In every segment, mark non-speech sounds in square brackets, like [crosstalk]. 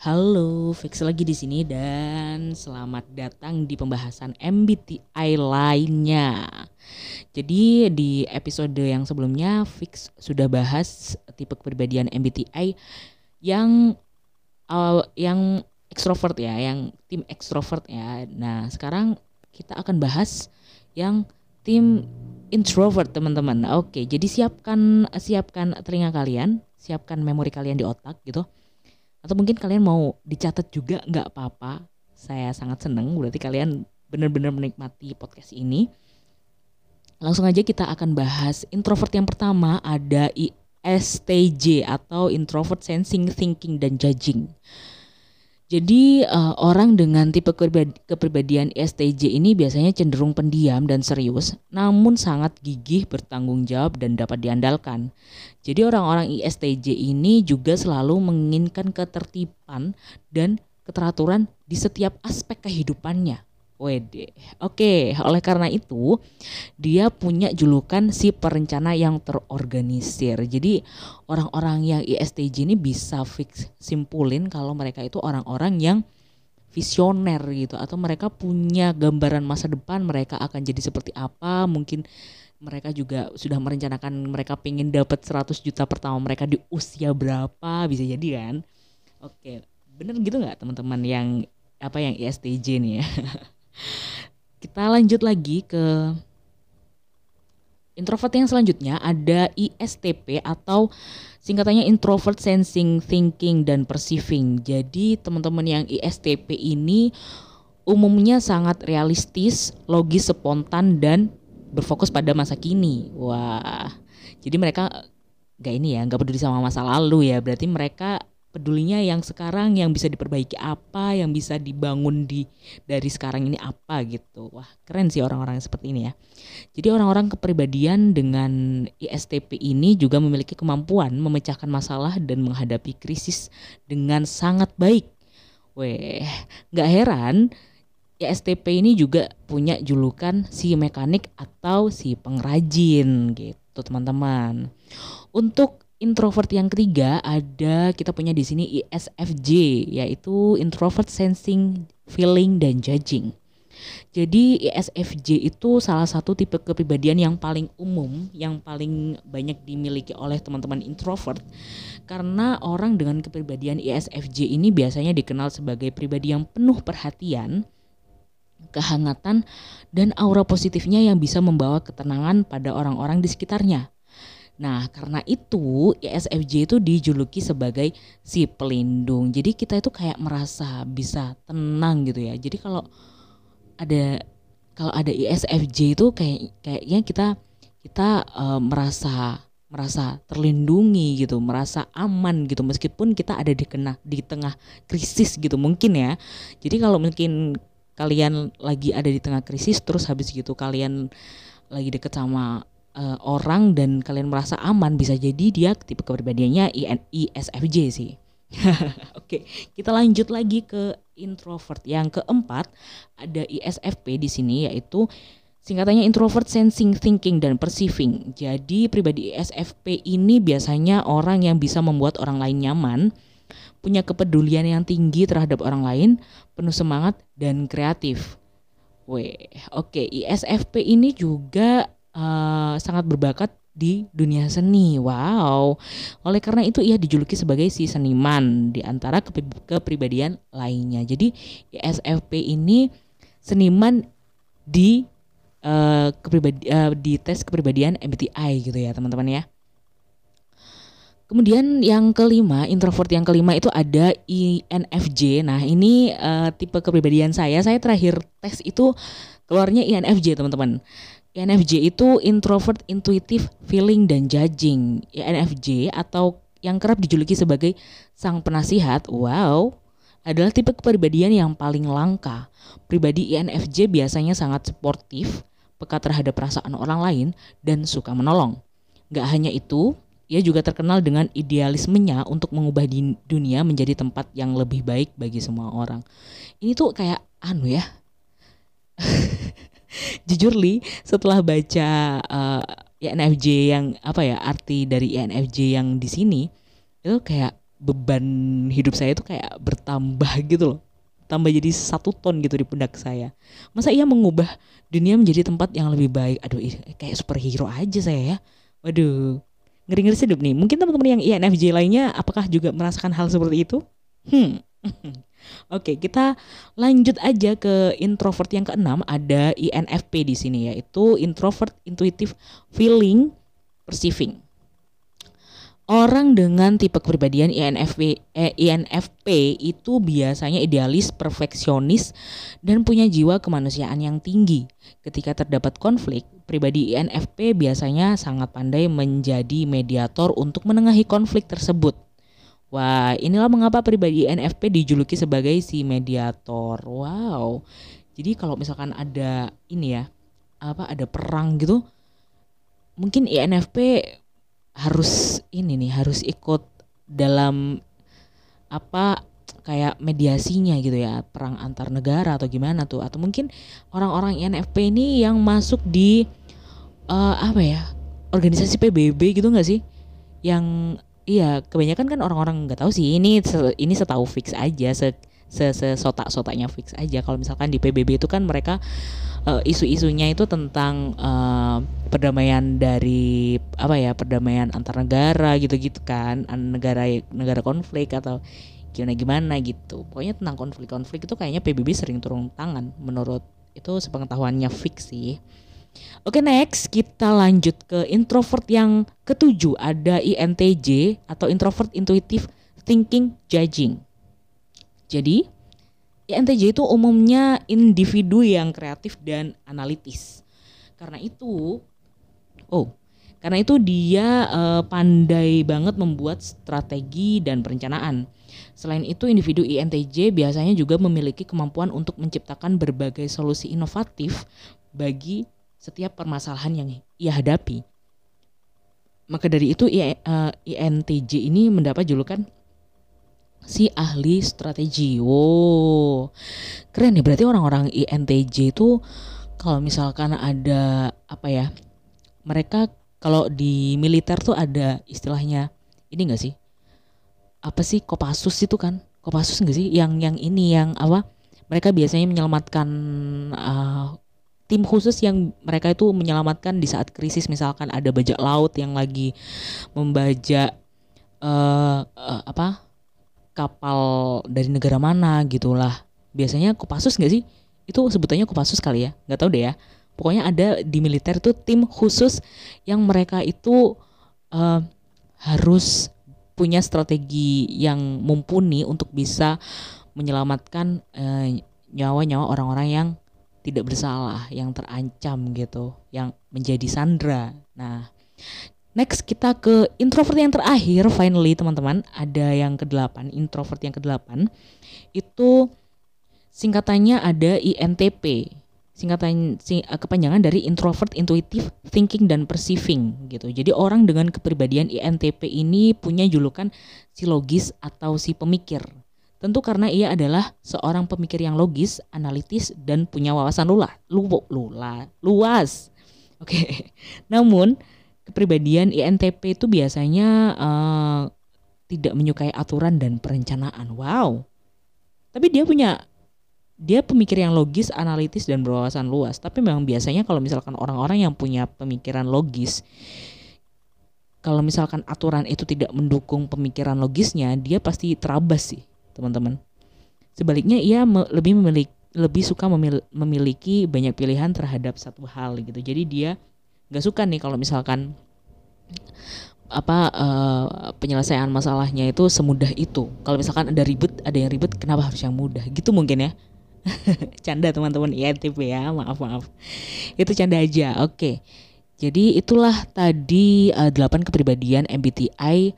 Halo, Fix lagi di sini dan selamat datang di pembahasan MBTI lainnya. Jadi di episode yang sebelumnya Fix sudah bahas tipe kepribadian MBTI yang uh, yang ekstrovert ya, yang tim ekstrovert ya. Nah, sekarang kita akan bahas yang tim introvert teman-teman. Oke, jadi siapkan siapkan telinga kalian, siapkan memori kalian di otak gitu atau mungkin kalian mau dicatat juga nggak apa-apa. Saya sangat seneng berarti kalian benar-benar menikmati podcast ini. Langsung aja kita akan bahas introvert yang pertama ada ISTJ atau introvert sensing thinking dan judging jadi uh, orang dengan tipe kepribadian ISTJ ini biasanya cenderung pendiam dan serius, namun sangat gigih, bertanggung jawab dan dapat diandalkan. Jadi orang-orang ISTJ ini juga selalu menginginkan ketertiban dan keteraturan di setiap aspek kehidupannya. Wede. Oke, oleh karena itu dia punya julukan si perencana yang terorganisir. Jadi orang-orang yang ISTJ ini bisa fix simpulin kalau mereka itu orang-orang yang visioner gitu atau mereka punya gambaran masa depan mereka akan jadi seperti apa, mungkin mereka juga sudah merencanakan mereka pengen dapat 100 juta pertama mereka di usia berapa bisa jadi kan. Oke, bener gitu nggak teman-teman yang apa yang ISTJ nih ya? [laughs] Kita lanjut lagi ke introvert yang selanjutnya ada ISTP atau singkatannya introvert sensing thinking dan perceiving. Jadi teman-teman yang ISTP ini umumnya sangat realistis, logis, spontan dan berfokus pada masa kini. Wah. Jadi mereka gak ini ya, nggak peduli sama masa lalu ya. Berarti mereka pedulinya yang sekarang yang bisa diperbaiki apa yang bisa dibangun di dari sekarang ini apa gitu. Wah keren sih orang-orang seperti ini ya. Jadi orang-orang kepribadian dengan ISTP ini juga memiliki kemampuan memecahkan masalah dan menghadapi krisis dengan sangat baik. Weh nggak heran ISTP ini juga punya julukan si mekanik atau si pengrajin gitu teman-teman. Untuk introvert yang ketiga ada kita punya di sini ISFJ yaitu introvert sensing, feeling dan judging. Jadi ISFJ itu salah satu tipe kepribadian yang paling umum, yang paling banyak dimiliki oleh teman-teman introvert. Karena orang dengan kepribadian ISFJ ini biasanya dikenal sebagai pribadi yang penuh perhatian, kehangatan, dan aura positifnya yang bisa membawa ketenangan pada orang-orang di sekitarnya. Nah, karena itu ISFJ itu dijuluki sebagai si pelindung. Jadi kita itu kayak merasa bisa tenang gitu ya. Jadi kalau ada kalau ada ISFJ itu kayak kayaknya kita kita uh, merasa merasa terlindungi gitu, merasa aman gitu meskipun kita ada di kena di tengah krisis gitu mungkin ya. Jadi kalau mungkin kalian lagi ada di tengah krisis terus habis gitu kalian lagi deket sama uh, orang dan kalian merasa aman bisa jadi dia tipe kepribadiannya ISFJ sih. [laughs] Oke, kita lanjut lagi ke introvert. Yang keempat ada ISFP di sini yaitu singkatannya introvert sensing thinking dan perceiving. Jadi pribadi ISFP ini biasanya orang yang bisa membuat orang lain nyaman, punya kepedulian yang tinggi terhadap orang lain, penuh semangat dan kreatif. Weh, oke, ISFP ini juga uh, sangat berbakat di dunia seni. Wow. Oleh karena itu ia dijuluki sebagai si seniman di antara kepribadian lainnya. Jadi ISFP ini seniman di uh, kepribadi uh, di tes kepribadian MBTI gitu ya, teman-teman ya. Kemudian yang kelima, introvert yang kelima itu ada INFJ. Nah, ini uh, tipe kepribadian saya. Saya terakhir tes itu keluarnya INFJ, teman-teman. INFJ itu introvert, intuitive, feeling dan judging. INFJ atau yang kerap dijuluki sebagai sang penasihat, wow, adalah tipe kepribadian yang paling langka. Pribadi INFJ biasanya sangat sportif, peka terhadap perasaan orang lain, dan suka menolong. Gak hanya itu, ia juga terkenal dengan idealismenya untuk mengubah dunia menjadi tempat yang lebih baik bagi semua orang. Ini tuh kayak anu ya. [laughs] [laughs] jujur li setelah baca uh, INFJ yang apa ya arti dari INFJ yang di sini itu kayak beban hidup saya itu kayak bertambah gitu loh. Tambah jadi satu ton gitu di pundak saya. Masa ia mengubah dunia menjadi tempat yang lebih baik? Aduh kayak superhero aja saya ya. Waduh ngeri ngeri sedap nih. Mungkin teman-teman yang INFJ lainnya apakah juga merasakan hal seperti itu? Hmm [laughs] Oke, kita lanjut aja ke introvert yang keenam ada INFP di sini yaitu introvert intuitive feeling perceiving. Orang dengan tipe kepribadian INFP, eh, INFP itu biasanya idealis, perfeksionis, dan punya jiwa kemanusiaan yang tinggi. Ketika terdapat konflik, pribadi INFP biasanya sangat pandai menjadi mediator untuk menengahi konflik tersebut. Wah, inilah mengapa pribadi INFP dijuluki sebagai si mediator. Wow. Jadi kalau misalkan ada ini ya, apa ada perang gitu, mungkin INFP harus ini nih harus ikut dalam apa kayak mediasinya gitu ya perang antar negara atau gimana tuh atau mungkin orang-orang INFP ini yang masuk di uh, apa ya organisasi PBB gitu nggak sih yang iya kebanyakan kan orang-orang nggak tahu sih ini ini setahu fix aja se se, -se sotak sotaknya fix aja. Kalau misalkan di PBB itu kan mereka uh, isu-isunya itu tentang uh, perdamaian dari apa ya perdamaian antar negara gitu-gitu kan negara negara konflik atau gimana gimana gitu. Pokoknya tentang konflik-konflik itu kayaknya PBB sering turun tangan menurut itu sepengetahuannya fix sih Oke next kita lanjut ke introvert yang ketujuh ada INTJ atau introvert intuitive thinking judging. Jadi INTJ itu umumnya individu yang kreatif dan analitis. Karena itu, oh, karena itu dia uh, pandai banget membuat strategi dan perencanaan. Selain itu, individu INTJ biasanya juga memiliki kemampuan untuk menciptakan berbagai solusi inovatif bagi setiap permasalahan yang ia hadapi. Maka dari itu INTJ eh, ini mendapat julukan si ahli strategi. Wow, keren ya. Berarti orang-orang INTJ itu kalau misalkan ada apa ya, mereka kalau di militer tuh ada istilahnya ini enggak sih? Apa sih Kopassus itu kan? Kopassus enggak sih? Yang yang ini yang apa? Mereka biasanya menyelamatkan uh, tim khusus yang mereka itu menyelamatkan di saat krisis. Misalkan ada bajak laut yang lagi membajak uh, uh, apa kapal dari negara mana gitulah. Biasanya Kopassus nggak sih? Itu sebutannya Kopassus kali ya? Nggak tahu deh ya. Pokoknya ada di militer itu tim khusus yang mereka itu uh, harus punya strategi yang mumpuni untuk bisa menyelamatkan nyawa-nyawa uh, orang-orang yang tidak bersalah, yang terancam gitu, yang menjadi sandra. Nah, Next kita ke introvert yang terakhir finally teman-teman. Ada yang ke-8 introvert yang ke-8 itu singkatannya ada INTP singkatan sing, eh, kepanjangan dari introvert intuitive thinking dan perceiving gitu. Jadi orang dengan kepribadian INTP ini punya julukan si logis atau si pemikir tentu karena ia adalah seorang pemikir yang logis analitis dan punya wawasan lula, lu, lula luas oke namun kepribadian INTP itu biasanya uh, tidak menyukai aturan dan perencanaan. Wow. Tapi dia punya dia pemikir yang logis, analitis dan berwawasan luas. Tapi memang biasanya kalau misalkan orang-orang yang punya pemikiran logis kalau misalkan aturan itu tidak mendukung pemikiran logisnya, dia pasti terabas sih, teman-teman. Sebaliknya ia me lebih memiliki lebih suka memil memiliki banyak pilihan terhadap satu hal gitu. Jadi dia nggak suka nih kalau misalkan apa uh, penyelesaian masalahnya itu semudah itu. Kalau misalkan ada ribet, ada yang ribet, kenapa harus yang mudah? Gitu mungkin ya. [laughs] canda teman-teman INTP ya, maaf maaf. Itu canda aja. Oke. Jadi itulah tadi uh, eh, 8 kepribadian MBTI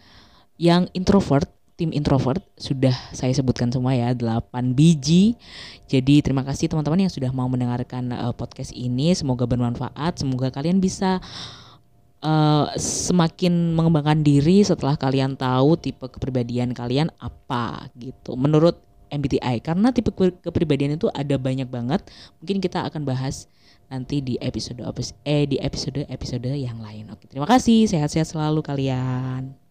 yang introvert tim introvert sudah saya sebutkan semua ya 8 biji. Jadi terima kasih teman-teman yang sudah mau mendengarkan uh, podcast ini. Semoga bermanfaat. Semoga kalian bisa uh, semakin mengembangkan diri setelah kalian tahu tipe kepribadian kalian apa gitu. Menurut MBTI karena tipe kepribadian itu ada banyak banget. Mungkin kita akan bahas nanti di episode eh di episode episode yang lain. Oke, terima kasih. Sehat-sehat selalu kalian.